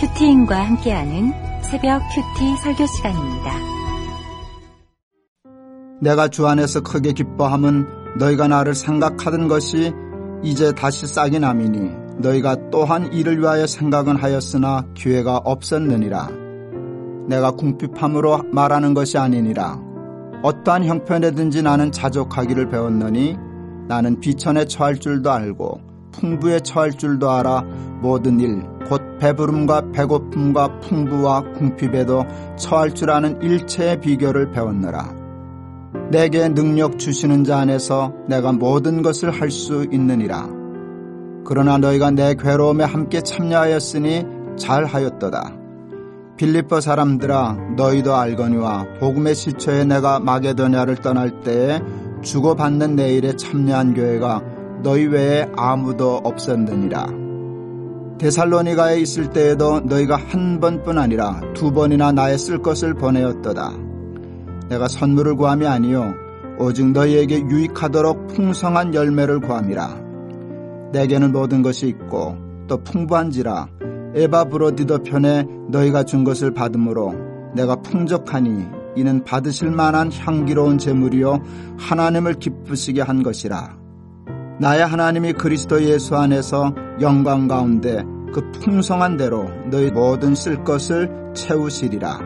큐티인과 함께하는 새벽 큐티 설교 시간입니다. 내가 주 안에서 크게 기뻐함은 너희가 나를 생각하던 것이 이제 다시 싹이 남이니 너희가 또한 이를 위하여 생각은 하였으나 기회가 없었느니라. 내가 궁핍함으로 말하는 것이 아니니라. 어떠한 형편에든지 나는 자족하기를 배웠느니 나는 비천에 처할 줄도 알고 풍부에 처할 줄도 알아 모든 일, 곧 배부름과 배고픔과 풍부와 궁핍에도 처할 줄 아는 일체의 비결을 배웠느라. 내게 능력 주시는 자 안에서 내가 모든 것을 할 수 있느니라. 그러나 너희가 내 괴로움에 함께 참여하였으니 잘하였도다. 빌립보 사람들아 너희도 알거니와 복음의 시초에 내가 마게도냐를 떠날 때에 주고받는 내 일에 참여한 교회가 너희 외에 아무도 없었느니라. 데살로니가에 있을 때에도 너희가 한 번뿐 아니라 두 번이나 나의 쓸 것을 보내었도다. 내가 선물을 구함이 아니요 오직 너희에게 유익하도록 풍성한 열매를 구함이라. 내게는 모든 것이 있고 또 풍부한지라 에바 브로디도 편에 너희가 준 것을 받음으로 내가 풍족하니 이는 받으실 만한 향기로운 제물이요 하나님을 기쁘시게 한 것이라. 나의 하나님이 그리스도 예수 안에서 영광 가운데 그 풍성한 대로 너희 모든 쓸 것을 채우시리라.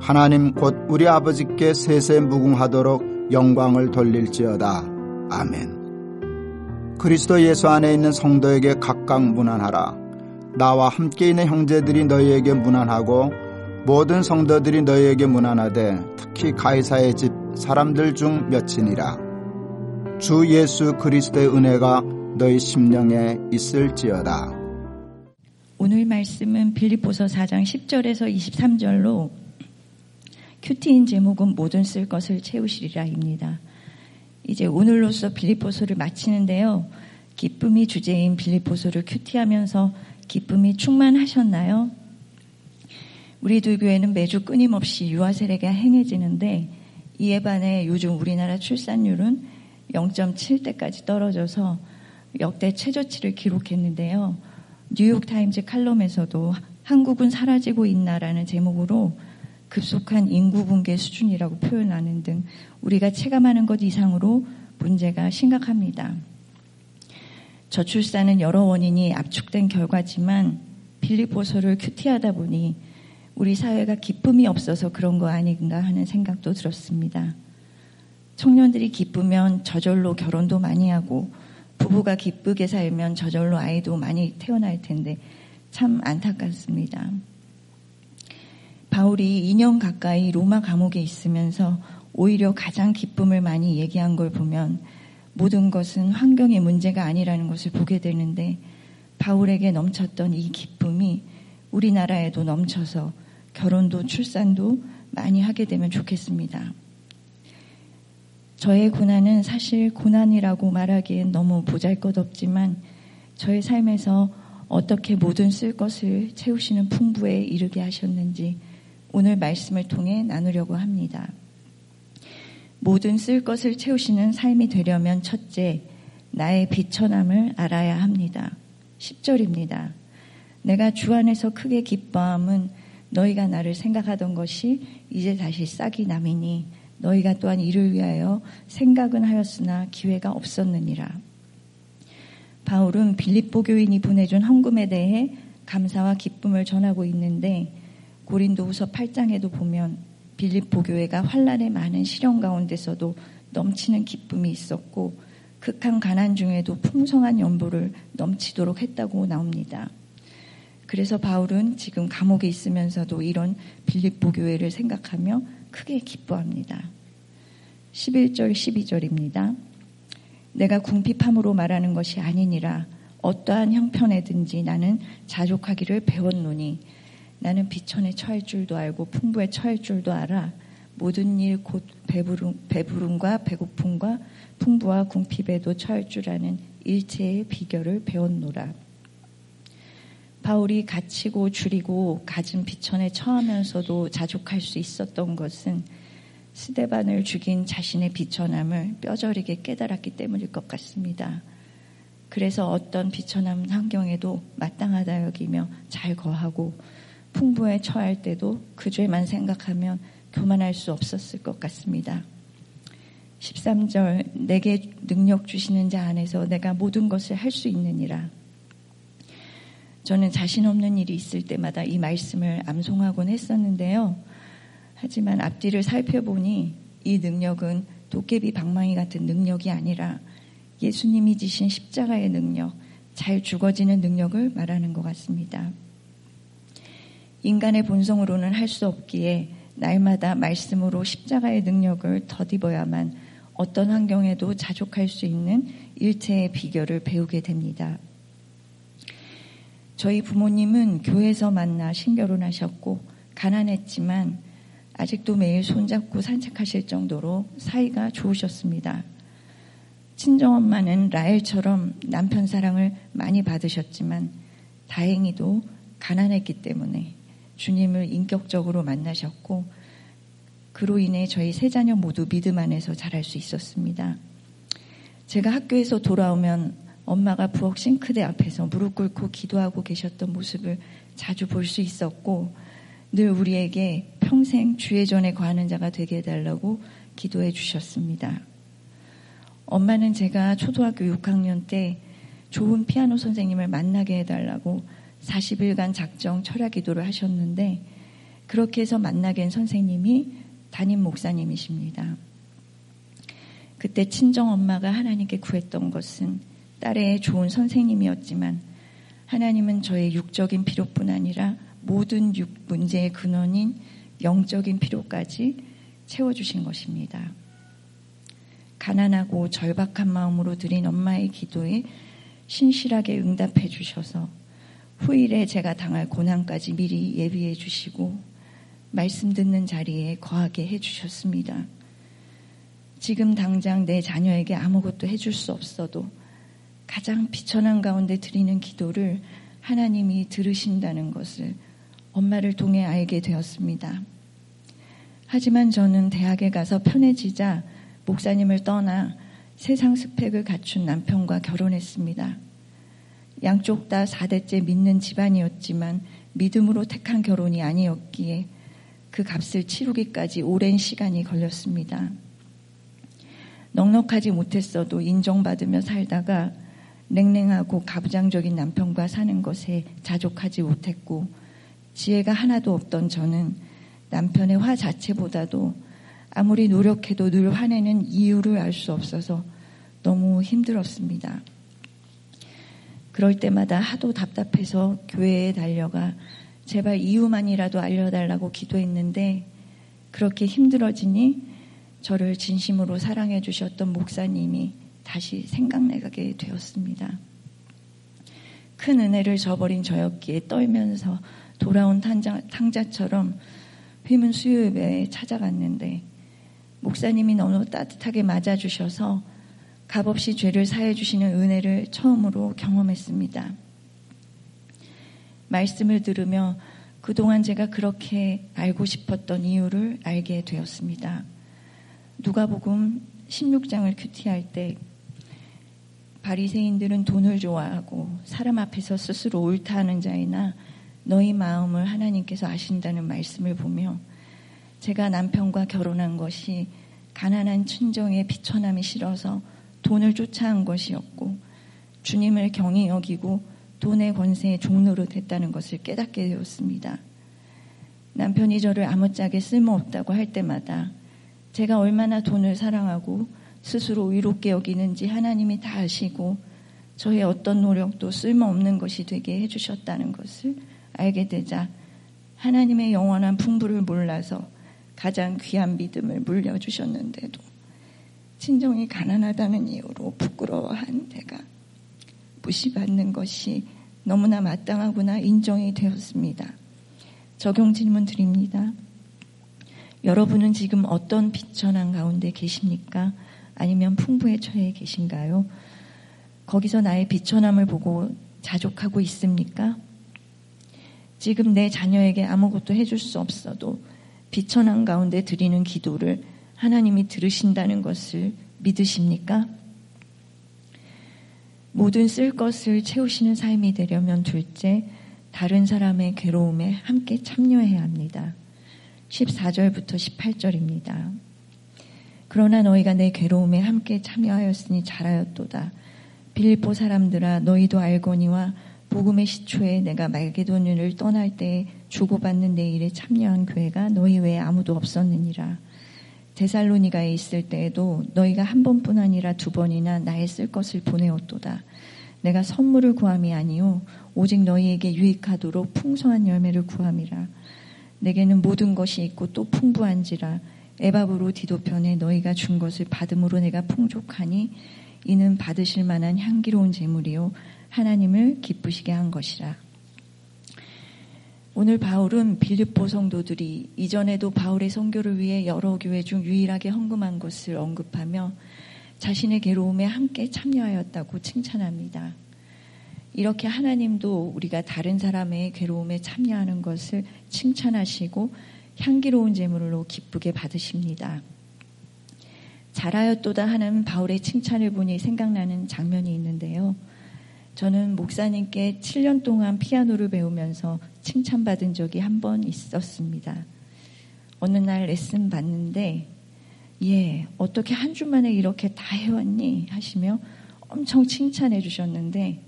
하나님 곧 우리 아버지께 세세 무궁하도록 영광을 돌릴지어다. 아멘. 그리스도 예수 안에 있는 성도에게 각각 문안하라. 나와 함께 있는 형제들이 너희에게 문안하고 모든 성도들이 너희에게 문안하되 특히 가이사의 집 사람들 중 몇이니라. 주 예수 그리스도의 은혜가 너희 심령에 있을지어다. 오늘 말씀은 빌립보서 4장 10절에서 23절로 큐티인 제목은 모든 쓸 것을 채우시리라입니다. 이제 오늘로서 빌립보서를 마치는데요. 기쁨이 주제인 빌립보서를 큐티하면서 기쁨이 충만하셨나요? 우리 두 교회는 매주 끊임없이 유아 세례가 행해지는데 이에 반해 요즘 우리나라 출산율은 0.7대까지 떨어져서 역대 최저치를 기록했는데요. 뉴욕타임즈 칼럼에서도 한국은 사라지고 있나라는 제목으로 급속한 인구 붕괴 수준이라고 표현하는 등 우리가 체감하는 것 이상으로 문제가 심각합니다. 저출산은 여러 원인이 압축된 결과지만 빌립보서를 큐티하다 보니 우리 사회가 기쁨이 없어서 그런 거 아닌가 하는 생각도 들었습니다. 청년들이 기쁘면 저절로 결혼도 많이 하고 부부가 기쁘게 살면 저절로 아이도 많이 태어날 텐데 참 안타깝습니다. 바울이 2년 가까이 로마 감옥에 있으면서 오히려 가장 기쁨을 많이 얘기한 걸 보면 모든 것은 환경의 문제가 아니라는 것을 보게 되는데 바울에게 넘쳤던 이 기쁨이 우리나라에도 넘쳐서 결혼도 출산도 많이 하게 되면 좋겠습니다. 저의 고난은 사실 고난이라고 말하기엔 너무 보잘 것 없지만 저의 삶에서 어떻게 모든 쓸 것을 채우시는 풍부에 이르게 하셨는지 오늘 말씀을 통해 나누려고 합니다. 모든 쓸 것을 채우시는 삶이 되려면 첫째, 나의 비천함을 알아야 합니다. 10절입니다. 내가 주 안에서 크게 기뻐함은 너희가 나를 생각하던 것이 이제 다시 싹이 남이니 너희가 또한 이를 위하여 생각은 하였으나 기회가 없었느니라. 바울은 빌립보 교인이 보내준 헌금에 대해 감사와 기쁨을 전하고 있는데 고린도후서 8장에도 보면 빌립보 교회가 환란의 많은 시련 가운데서도 넘치는 기쁨이 있었고 극한 가난 중에도 풍성한 연보를 넘치도록 했다고 나옵니다. 그래서 바울은 지금 감옥에 있으면서도 이런 빌립보 교회를 생각하며 크게 기뻐합니다. 11절, 12절입니다. 내가 궁핍함으로 말하는 것이 아니니라 어떠한 형편에든지 나는 자족하기를 배웠노니 나는 비천에 처할 줄도 알고 풍부에 처할 줄도 알아 모든 일 곧 배부름, 배부름과 배고픔과 풍부와 궁핍에도 처할 줄 아는 일체의 비결을 배웠노라. 바울이 갇히고 줄이고 갖은 비천에 처하면서도 자족할 수 있었던 것은 스데반을 죽인 자신의 비천함을 뼈저리게 깨달았기 때문일 것 같습니다. 그래서 어떤 비천한 환경에도 마땅하다 여기며 잘 거하고 풍부에 처할 때도 그 죄만 생각하면 교만할 수 없었을 것 같습니다. 13절 내게 능력 주시는 자 안에서 내가 모든 것을 할 수 있느니라. 저는 자신 없는 일이 있을 때마다 이 말씀을 암송하곤 했었는데요. 하지만 앞뒤를 살펴보니 이 능력은 도깨비 방망이 같은 능력이 아니라 예수님이 지신 십자가의 능력, 잘 죽어지는 능력을 말하는 것 같습니다. 인간의 본성으로는 할 수 없기에 날마다 말씀으로 십자가의 능력을 더입어야만 어떤 환경에도 자족할 수 있는 일체의 비결을 배우게 됩니다. 저희 부모님은 교회에서 만나 신결혼하셨고 가난했지만 아직도 매일 손잡고 산책하실 정도로 사이가 좋으셨습니다. 친정엄마는 라헬처럼 남편 사랑을 많이 받으셨지만 다행히도 가난했기 때문에 주님을 인격적으로 만나셨고 그로 인해 저희 세 자녀 모두 믿음 안에서 자랄 수 있었습니다. 제가 학교에서 돌아오면 엄마가 부엌 싱크대 앞에서 무릎 꿇고 기도하고 계셨던 모습을 자주 볼 수 있었고 늘 우리에게 평생 주의 전에 거하는 자가 되게 해달라고 기도해 주셨습니다. 엄마는 제가 초등학교 6학년 때 좋은 피아노 선생님을 만나게 해달라고 40일간 작정 철야 기도를 하셨는데 그렇게 해서 만나게 한 선생님이 담임 목사님이십니다. 그때 친정 엄마가 하나님께 구했던 것은 딸의 좋은 선생님이었지만 하나님은 저의 육적인 필요뿐 아니라 모든 육 문제의 근원인 영적인 필요까지 채워주신 것입니다. 가난하고 절박한 마음으로 드린 엄마의 기도에 신실하게 응답해 주셔서 후일에 제가 당할 고난까지 미리 예비해 주시고 말씀 듣는 자리에 거하게 해 주셨습니다. 지금 당장 내 자녀에게 아무것도 해줄 수 없어도 가장 비천한 가운데 드리는 기도를 하나님이 들으신다는 것을 엄마를 통해 알게 되었습니다. 하지만 저는 대학에 가서 편해지자 목사님을 떠나 세상 스펙을 갖춘 남편과 결혼했습니다. 양쪽 다 4대째 믿는 집안이었지만 믿음으로 택한 결혼이 아니었기에 그 값을 치르기까지 오랜 시간이 걸렸습니다. 넉넉하지 못했어도 인정받으며 살다가 냉랭하고 가부장적인 남편과 사는 것에 자족하지 못했고 지혜가 하나도 없던 저는 남편의 화 자체보다도 아무리 노력해도 늘 화내는 이유를 알 수 없어서 너무 힘들었습니다. 그럴 때마다 하도 답답해서 교회에 달려가 제발 이유만이라도 알려달라고 기도했는데 그렇게 힘들어지니 저를 진심으로 사랑해 주셨던 목사님이 다시 생각나게 되었습니다. 큰 은혜를 저버린 저였기에 떨면서 돌아온 탕자, 탕자처럼 휘문 수요예배에 찾아갔는데 목사님이 너무 따뜻하게 맞아주셔서 값없이 죄를 사해 주시는 은혜를 처음으로 경험했습니다. 말씀을 들으며 그동안 제가 그렇게 알고 싶었던 이유를 알게 되었습니다. 누가복음 16장을 큐티할 때 바리새인들은 돈을 좋아하고 사람 앞에서 스스로 옳다 하는 자이나 너희 마음을 하나님께서 아신다는 말씀을 보며 제가 남편과 결혼한 것이 가난한 친정의 비천함이 싫어서 돈을 쫓아한 것이었고 주님을 경히 여기고 돈의 권세의 종로로 됐다는 것을 깨닫게 되었습니다. 남편이 저를 아무짝에 쓸모없다고 할 때마다 제가 얼마나 돈을 사랑하고 스스로 의롭게 여기는지 하나님이 다 아시고 저의 어떤 노력도 쓸모없는 것이 되게 해주셨다는 것을 알게 되자 하나님의 영원한 풍부를 몰라서 가장 귀한 믿음을 물려주셨는데도 친정이 가난하다는 이유로 부끄러워한 내가 무시받는 것이 너무나 마땅하구나 인정이 되었습니다. 적용 질문 드립니다. 여러분은 지금 어떤 비천한 가운데 계십니까? 아니면 풍부에 처해 계신가요? 거기서 나의 비천함을 보고 자족하고 있습니까? 지금 내 자녀에게 아무것도 해줄 수 없어도 비천한 가운데 드리는 기도를 하나님이 들으신다는 것을 믿으십니까? 모든 쓸 것을 채우시는 삶이 되려면 둘째, 다른 사람의 괴로움에 함께 참여해야 합니다. 14절부터 18절입니다. 그러나 너희가 내 괴로움에 함께 참여하였으니 잘하였도다. 빌립보 사람들아 너희도 알거니와 복음의 시초에 내가 말게도년을 떠날 때 주고받는 내 일에 참여한 교회가 너희 외에 아무도 없었느니라. 데살로니가에 있을 때에도 너희가 한 번뿐 아니라 두 번이나 나의 쓸 것을 보내었도다. 내가 선물을 구함이 아니요 오직 너희에게 유익하도록 풍성한 열매를 구함이라. 내게는 모든 것이 있고 또 풍부한지라 에바브로 디도편에 너희가 준 것을 받음으로 내가 풍족하니 이는 받으실 만한 향기로운 제물이요 하나님을 기쁘시게 한 것이라. 오늘 바울은 빌립보 성도들이 이전에도 바울의 선교를 위해 여러 교회 중 유일하게 헌금한 것을 언급하며 자신의 괴로움에 함께 참여하였다고 칭찬합니다. 이렇게 하나님도 우리가 다른 사람의 괴로움에 참여하는 것을 칭찬하시고 향기로운 제물로 기쁘게 받으십니다. 잘하였도다 하는 바울의 칭찬을 보니 생각나는 장면이 있는데요. 저는 목사님께 7년 동안 피아노를 배우면서 칭찬받은 적이 한 번 있었습니다. 어느 날 레슨 받는데, 예, 어떻게 한 주 만에 이렇게 다 해왔니? 하시며 엄청 칭찬해 주셨는데,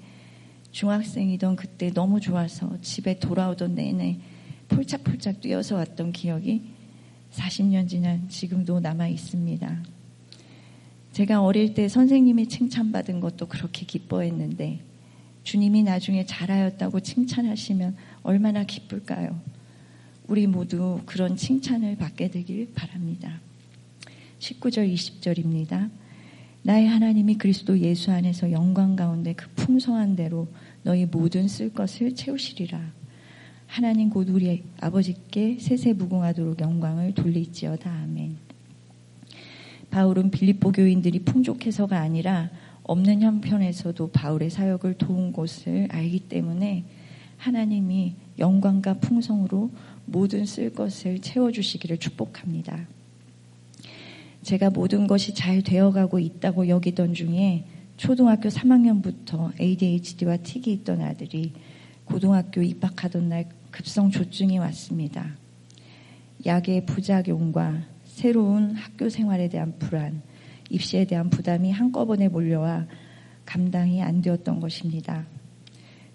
중학생이던 그때 너무 좋아서 집에 돌아오던 내내 폴짝폴짝 뛰어서 왔던 기억이 40년 지난 지금도 남아 있습니다. 제가 어릴 때 선생님이 칭찬받은 것도 그렇게 기뻐했는데 주님이 나중에 잘하였다고 칭찬하시면 얼마나 기쁠까요? 우리 모두 그런 칭찬을 받게 되길 바랍니다. 19절 20절입니다. 나의 하나님이 그리스도 예수 안에서 영광 가운데 그 풍성한 대로 너희 모든 쓸 것을 채우시리라. 하나님 곧 우리 아버지께 세세무궁하도록 영광을 돌리지어다. 아멘. 바울은 빌립보 교인들이 풍족해서가 아니라 없는 형편에서도 바울의 사역을 도운 것을 알기 때문에 하나님이 영광과 풍성으로 모든 쓸 것을 채워주시기를 축복합니다. 제가 모든 것이 잘 되어가고 있다고 여기던 중에 초등학교 3학년부터 ADHD와 틱이 있던 아들이 고등학교 입학하던 날 급성 조증이 왔습니다. 약의 부작용과 새로운 학교 생활에 대한 불안, 입시에 대한 부담이 한꺼번에 몰려와 감당이 안 되었던 것입니다.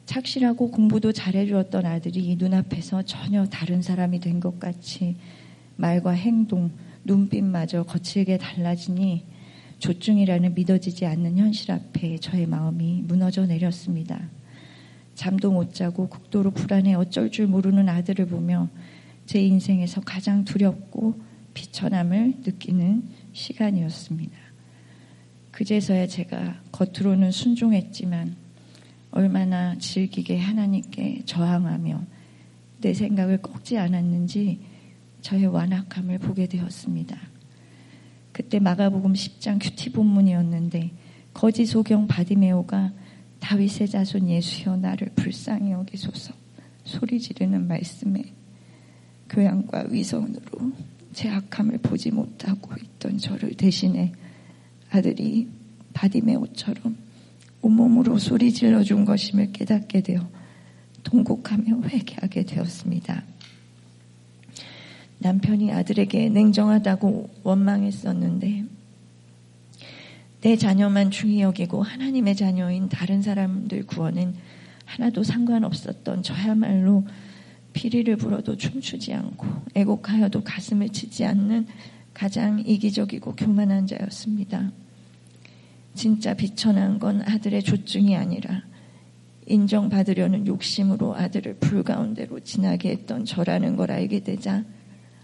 착실하고 공부도 잘해주었던 아들이 눈앞에서 전혀 다른 사람이 된 것 같이 말과 행동, 눈빛마저 거칠게 달라지니 조증이라는 믿어지지 않는 현실 앞에 저의 마음이 무너져 내렸습니다. 잠도 못 자고 극도로 불안해 어쩔 줄 모르는 아들을 보며 제 인생에서 가장 두렵고 비천함을 느끼는 시간이었습니다. 그제서야 제가 겉으로는 순종했지만 얼마나 즐기게 하나님께 저항하며 내 생각을 꺾지 않았는지 저의 완악함을 보게 되었습니다. 그때 마가복음 10장 큐티 본문이었는데 거지 소경 바디메오가 다윗의 자손 예수여 나를 불쌍히 여기소서 소리 지르는 말씀에 교양과 위선으로 제 악함을 보지 못하고 있던 저를 대신해 아들이 바디메오처럼 온몸으로 소리 질러준 것임을 깨닫게 되어 통곡하며 회개하게 되었습니다. 남편이 아들에게 냉정하다고 원망했었는데 내 자녀만 중히 여기고 하나님의 자녀인 다른 사람들 구원은 하나도 상관없었던 저야말로 피리를 불어도 춤추지 않고 애곡하여도 가슴을 치지 않는 가장 이기적이고 교만한 자였습니다. 진짜 비천한 건 아들의 조증이 아니라 인정받으려는 욕심으로 아들을 불가운데로 지나게 했던 저라는 걸 알게 되자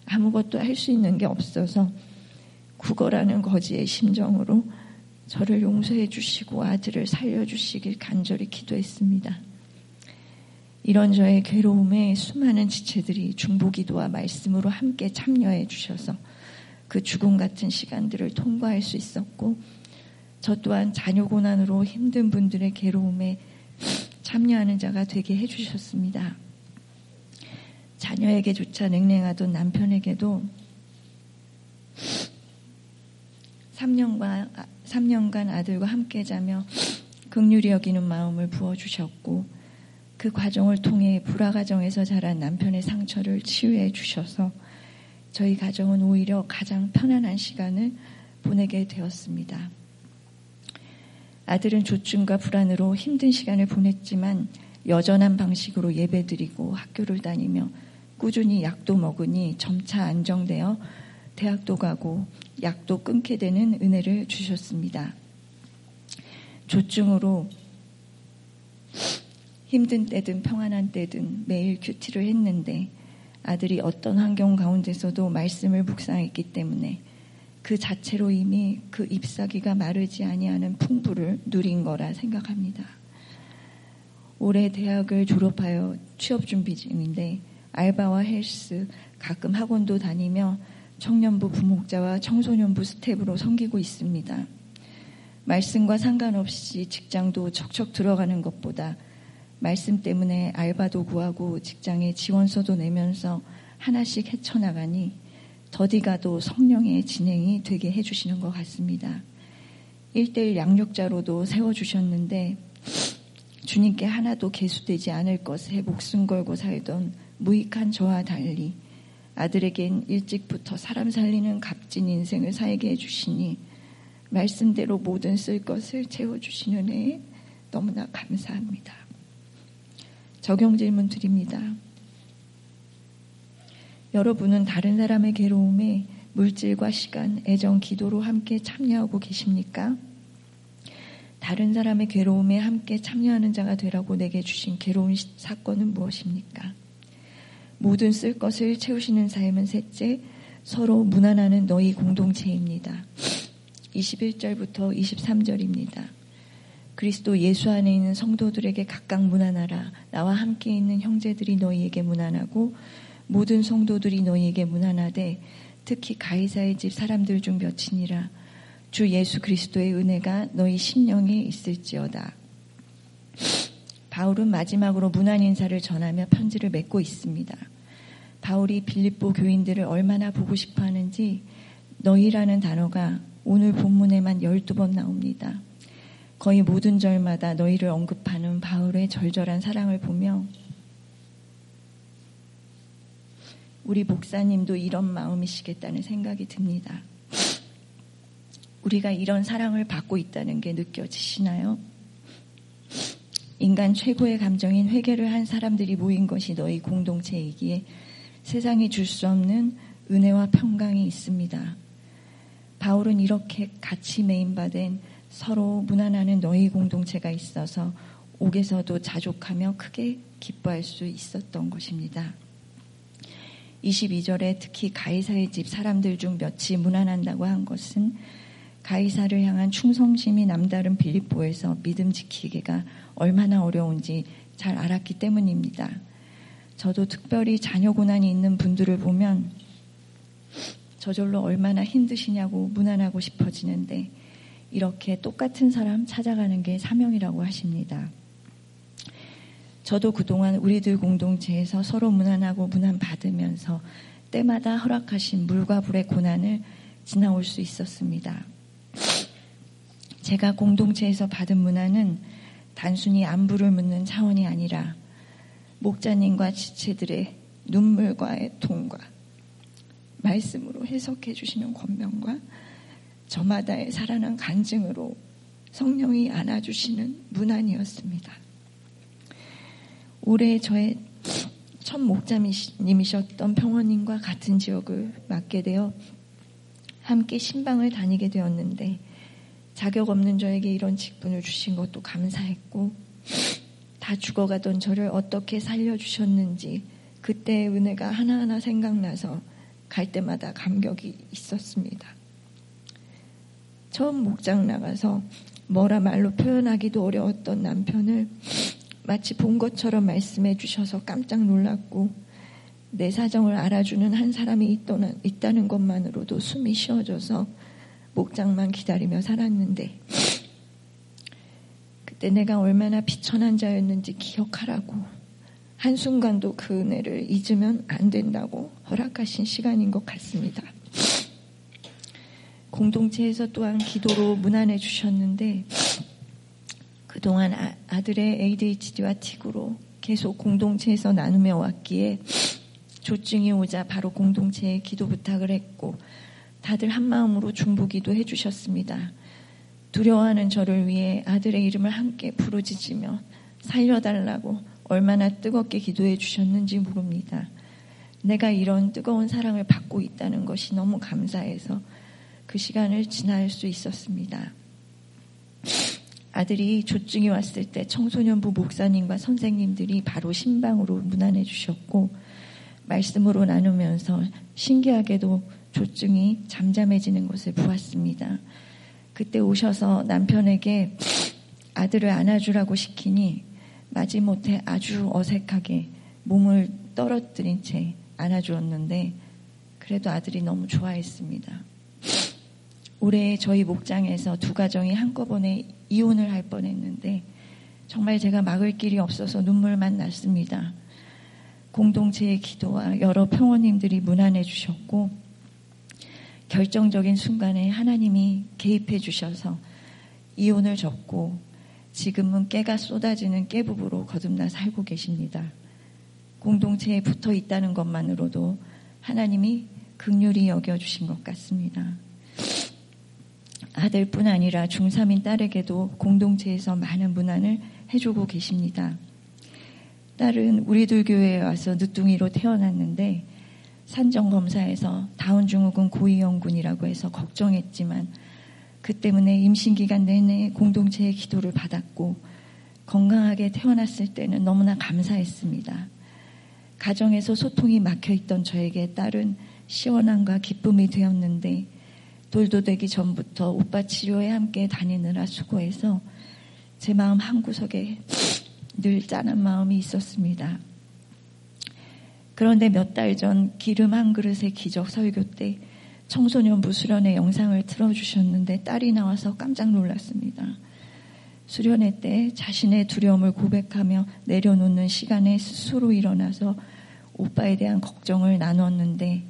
아무것도 할 수 있는 게 없어서 국어라는 거지의 심정으로 저를 용서해 주시고 아들을 살려 주시길 간절히 기도했습니다. 이런 저의 괴로움에 수많은 지체들이 중보기도와 말씀으로 함께 참여해 주셔서 그 죽음 같은 시간들을 통과할 수 있었고 저 또한 자녀 고난으로 힘든 분들의 괴로움에 참여하는 자가 되게 해주셨습니다. 자녀에게조차 냉랭하던 남편에게도 3년간, 3년간 아들과 함께 자며 극률이 여기는 마음을 부어주셨고 그 과정을 통해 불화 가정에서 자란 남편의 상처를 치유해 주셔서 저희 가정은 오히려 가장 편안한 시간을 보내게 되었습니다. 아들은 조증과 불안으로 힘든 시간을 보냈지만 여전한 방식으로 예배드리고 학교를 다니며 꾸준히 약도 먹으니 점차 안정되어 대학도 가고 약도 끊게 되는 은혜를 주셨습니다. 조증으로 힘든 때든 평안한 때든 매일 큐티를 했는데 아들이 어떤 환경 가운데서도 말씀을 묵상했기 때문에 그 자체로 이미 그 잎사귀가 마르지 아니하는 풍부를 누린 거라 생각합니다. 올해 대학을 졸업하여 취업 준비 중인데 알바와 헬스, 가끔 학원도 다니며 청년부 부목자와 청소년부 스태프로 섬기고 있습니다. 말씀과 상관없이 직장도 척척 들어가는 것보다 말씀 때문에 알바도 구하고 직장에 지원서도 내면서 하나씩 헤쳐나가니 더디가도 성령의 진행이 되게 해주시는 것 같습니다. 1대1 양육자로도 세워주셨는데 주님께 하나도 개수되지 않을 것에 목숨 걸고 살던 무익한 저와 달리 아들에겐 일찍부터 사람 살리는 값진 인생을 살게 해주시니 말씀대로 모든 쓸 것을 채워주시는 애 너무나 감사합니다. 적용 질문 드립니다. 여러분은 다른 사람의 괴로움에 물질과 시간, 애정, 기도로 함께 참여하고 계십니까? 다른 사람의 괴로움에 함께 참여하는 자가 되라고 내게 주신 괴로운 사건은 무엇입니까? 모든 쓸 것을 채우시는 삶은 셋째, 서로 무난하는 너희 공동체입니다. 21절부터 23절입니다. 그리스도 예수 안에 있는 성도들에게 각각 무난하라. 나와 함께 있는 형제들이 너희에게 무난하고 모든 성도들이 너희에게 무난하되 특히 가이사의 집 사람들 중 몇이니라. 주 예수 그리스도의 은혜가 너희 심령에 있을지어다. 바울은 마지막으로 무난 인사를 전하며 편지를 맺고 있습니다. 바울이 빌립보 교인들을 얼마나 보고 싶어 하는지 너희라는 단어가 오늘 본문에만 12번 나옵니다. 거의 모든 절마다 너희를 언급하는 바울의 절절한 사랑을 보며 우리 목사님도 이런 마음이시겠다는 생각이 듭니다. 우리가 이런 사랑을 받고 있다는 게 느껴지시나요? 인간 최고의 감정인 회개를 한 사람들이 모인 것이 너희 공동체이기에 세상이 줄 수 없는 은혜와 평강이 있습니다. 바울은 이렇게 같이 메인받은 서로 무난하는 너희 공동체가 있어서 옥에서도 자족하며 크게 기뻐할 수 있었던 것입니다. 22절에 특히 가이사의 집 사람들 중 몇이 무난한다고 한 것은 가이사를 향한 충성심이 남다른 빌립보에서 믿음 지키기가 얼마나 어려운지 잘 알았기 때문입니다. 저도 특별히 자녀 고난이 있는 분들을 보면 저절로 얼마나 힘드시냐고 무난하고 싶어지는데 이렇게 똑같은 사람 찾아가는 게 사명이라고 하십니다. 저도 그동안 우리들 공동체에서 서로 무난하고 무난 받으면서 때마다 허락하신 물과 불의 고난을 지나올 수 있었습니다. 제가 공동체에서 받은 문화는 단순히 안부를 묻는 차원이 아니라 목자님과 지체들의 눈물과의 통과, 말씀으로 해석해 주시는 권명과 저마다의 살아난 간증으로 성령이 안아주시는 문안이었습니다. 올해 저의 첫 목자님이셨던 평원님과 같은 지역을 맡게 되어 함께 신방을 다니게 되었는데 자격 없는 저에게 이런 직분을 주신 것도 감사했고 다 죽어가던 저를 어떻게 살려주셨는지 그때의 은혜가 하나하나 생각나서 갈 때마다 감격이 있었습니다. 처음 목장 나가서 뭐라 말로 표현하기도 어려웠던 남편을 마치 본 것처럼 말씀해 주셔서 깜짝 놀랐고 내 사정을 알아주는 한 사람이 있다는 것만으로도 숨이 쉬어져서 목장만 기다리며 살았는데 그때 내가 얼마나 비천한 자였는지 기억하라고 한순간도 그 은혜를 잊으면 안 된다고 허락하신 시간인 것 같습니다. 공동체에서 또한 기도로 문안해 주셨는데 그동안 아, 들의 ADHD와 틱으로 계속 공동체에서 나누며 왔기에 조증이 오자 바로 공동체에 기도 부탁을 했고 다들 한 마음으로 중보기도 해주셨습니다. 두려워하는 저를 위해 아들의 이름을 함께 부르짖으며 살려달라고 얼마나 뜨겁게 기도해 주셨는지 모릅니다. 내가 이런 뜨거운 사랑을 받고 있다는 것이 너무 감사해서 그 시간을 지날 수 있었습니다. 아들이 조증이 왔을 때 청소년부 목사님과 선생님들이 바로 신방으로 문안해 주셨고 말씀으로 나누면서 신기하게도 조증이 잠잠해지는 것을 보았습니다. 그때 오셔서 남편에게 아들을 안아주라고 시키니 마지못해 아주 어색하게 몸을 떨어뜨린 채 안아주었는데 그래도 아들이 너무 좋아했습니다. 올해 저희 목장에서 두 가정이 한꺼번에 이혼을 할 뻔했는데 정말 제가 막을 길이 없어서 눈물만 났습니다. 공동체의 기도와 여러 평원님들이 문안해 주셨고 결정적인 순간에 하나님이 개입해 주셔서 이혼을 접고 지금은 깨가 쏟아지는 깨부부로 거듭나 살고 계십니다. 공동체에 붙어 있다는 것만으로도 하나님이 극률이 여겨주신 것 같습니다. 아들뿐 아니라 중3인 딸에게도 공동체에서 많은 문안을 해주고 계십니다. 딸은 우리들 교회에 와서 늦둥이로 태어났는데 산정검사에서 다운증후군 고위험군이라고 해서 걱정했지만 그 때문에 임신 기간 내내 공동체의 기도를 받았고 건강하게 태어났을 때는 너무나 감사했습니다. 가정에서 소통이 막혀 있던 저에게 딸은 시원함과 기쁨이 되었는데 돌도 되기 전부터 오빠 치료에 함께 다니느라 수고해서 제 마음 한구석에 늘 짠한 마음이 있었습니다. 그런데 몇 달 전 기름 한 그릇의 기적 설교 때 청소년부 수련회 영상을 틀어주셨는데 딸이 나와서 깜짝 놀랐습니다. 수련회 때 자신의 두려움을 고백하며 내려놓는 시간에 스스로 일어나서 오빠에 대한 걱정을 나눴는데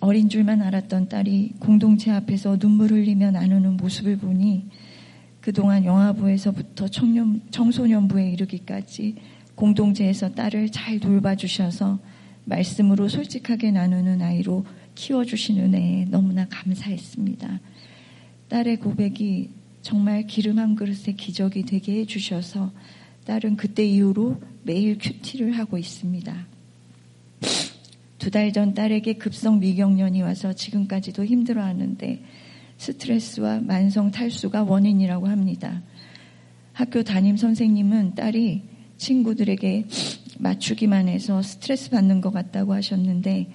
어린 줄만 알았던 딸이 공동체 앞에서 눈물 흘리며 나누는 모습을 보니 그동안 영화부에서부터 청년, 청소년부에 이르기까지 공동체에서 딸을 잘 돌봐주셔서 말씀으로 솔직하게 나누는 아이로 키워주신 은혜에 너무나 감사했습니다. 딸의 고백이 정말 기름 한 그릇의 기적이 되게 해주셔서 딸은 그때 이후로 매일 큐티를 하고 있습니다. 두 달 전 딸에게 급성 미경련이 와서 지금까지도 힘들어하는데 스트레스와 만성 탈수가 원인이라고 합니다. 학교 담임 선생님은 딸이 친구들에게 맞추기만 해서 스트레스 받는 것 같다고 하셨는데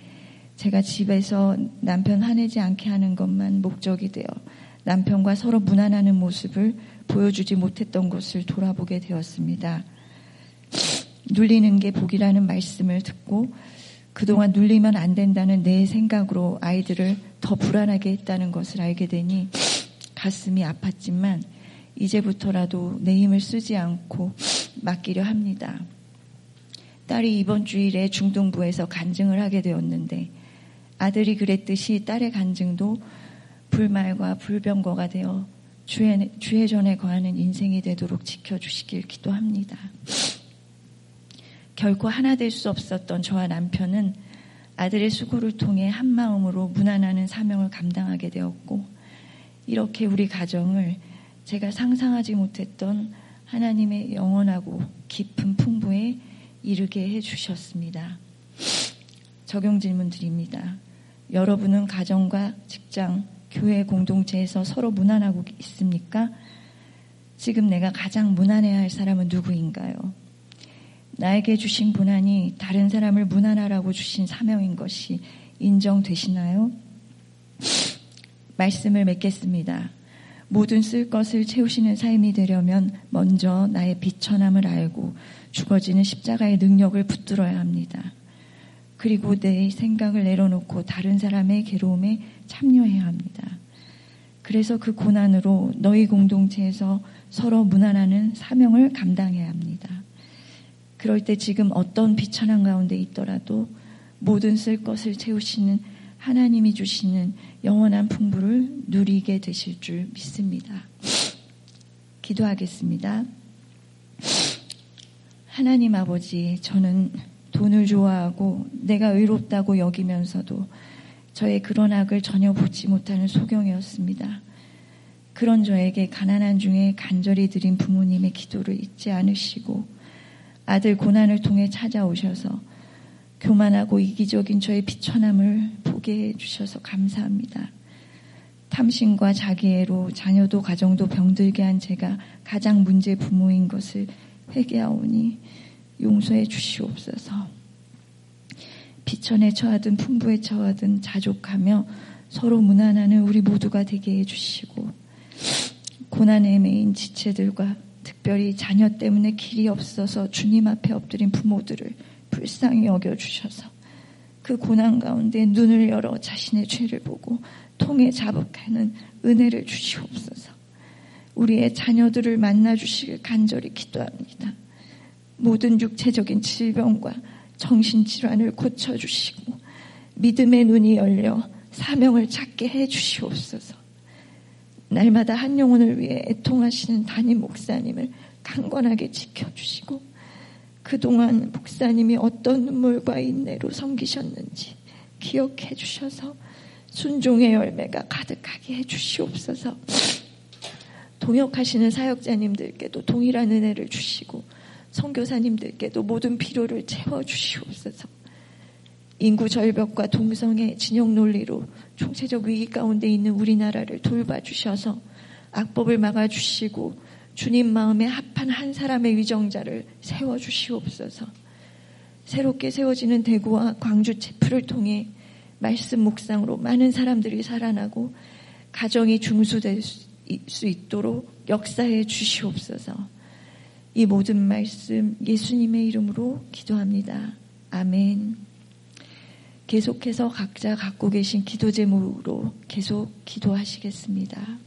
제가 집에서 남편 화내지 않게 하는 것만 목적이 되어 남편과 서로 무난하는 모습을 보여주지 못했던 것을 돌아보게 되었습니다. 눌리는 게 복이라는 말씀을 듣고 그동안 눌리면 안 된다는 내 생각으로 아이들을 더 불안하게 했다는 것을 알게 되니 가슴이 아팠지만 이제부터라도 내 힘을 쓰지 않고 맡기려 합니다. 딸이 이번 주일에 중동부에서 간증을 하게 되었는데 아들이 그랬듯이 딸의 간증도 불말과 불병거가 되어 주회, 주회전에 거하는 인생이 되도록 지켜주시길 기도합니다. 결코 하나 될 수 없었던 저와 남편은 아들의 수고를 통해 한 마음으로 무난하는 사명을 감당하게 되었고 이렇게 우리 가정을 제가 상상하지 못했던 하나님의 영원하고 깊은 풍부에 이르게 해 주셨습니다. 적용 질문 드립니다. 여러분은 가정과 직장, 교회 공동체에서 서로 무난하고 있습니까? 지금 내가 가장 무난해야 할 사람은 누구인가요? 나에게 주신 고난이 다른 사람을 무난하라고 주신 사명인 것이 인정되시나요? 말씀을 맺겠습니다. 모든 쓸 것을 채우시는 삶이 되려면 먼저 나의 비천함을 알고 죽어지는 십자가의 능력을 붙들어야 합니다. 그리고 내 생각을 내려놓고 다른 사람의 괴로움에 참여해야 합니다. 그래서 그 고난으로 너희 공동체에서 서로 무난하는 사명을 감당해야 합니다. 그럴 때 지금 어떤 비천한 가운데 있더라도 모든 쓸 것을 채우시는 하나님이 주시는 영원한 풍부를 누리게 되실 줄 믿습니다. 기도하겠습니다. 하나님 아버지, 저는 돈을 좋아하고 내가 의롭다고 여기면서도 저의 그런 악을 전혀 보지 못하는 소경이었습니다. 그런 저에게 가난한 중에 간절히 드린 부모님의 기도를 잊지 않으시고 아들 고난을 통해 찾아오셔서 교만하고 이기적인 저의 비천함을 보게 해주셔서 감사합니다. 탐심과 자기애로 자녀도 가정도 병들게 한 제가 가장 문제 부모인 것을 회개하오니 용서해 주시옵소서. 비천에 처하든 풍부에 처하든 자족하며 서로 무난하는 우리 모두가 되게 해주시고 고난에 매인 지체들과 특별히 자녀 때문에 길이 없어서 주님 앞에 엎드린 부모들을 불쌍히 여겨주셔서 그 고난 가운데 눈을 열어 자신의 죄를 보고 통해 자복하는 은혜를 주시옵소서. 우리의 자녀들을 만나 주시길 간절히 기도합니다. 모든 육체적인 질병과 정신질환을 고쳐주시고 믿음의 눈이 열려 사명을 찾게 해 주시옵소서. 날마다 한 영혼을 위해 애통하시는 담임 목사님을 강건하게 지켜주시고 그동안 목사님이 어떤 눈물과 인내로 섬기셨는지 기억해 주셔서 순종의 열매가 가득하게 해 주시옵소서. 동역하시는 사역자님들께도 동일한 은혜를 주시고 선교사님들께도 모든 필요를 채워 주시옵소서. 인구 절벽과 동성애 진영 논리로 총체적 위기 가운데 있는 우리나라를 돌봐 주셔서 악법을 막아 주시고 주님 마음에 합한 한 사람의 위정자를 세워 주시옵소서. 새롭게 세워지는 대구와 광주 체프를 통해 말씀 묵상으로 많은 사람들이 살아나고 가정이 중수될 수 있도록 역사해 주시옵소서. 이 모든 말씀 예수님의 이름으로 기도합니다. 아멘. 계속해서 각자 갖고 계신 기도 제목으로 계속 기도하시겠습니다.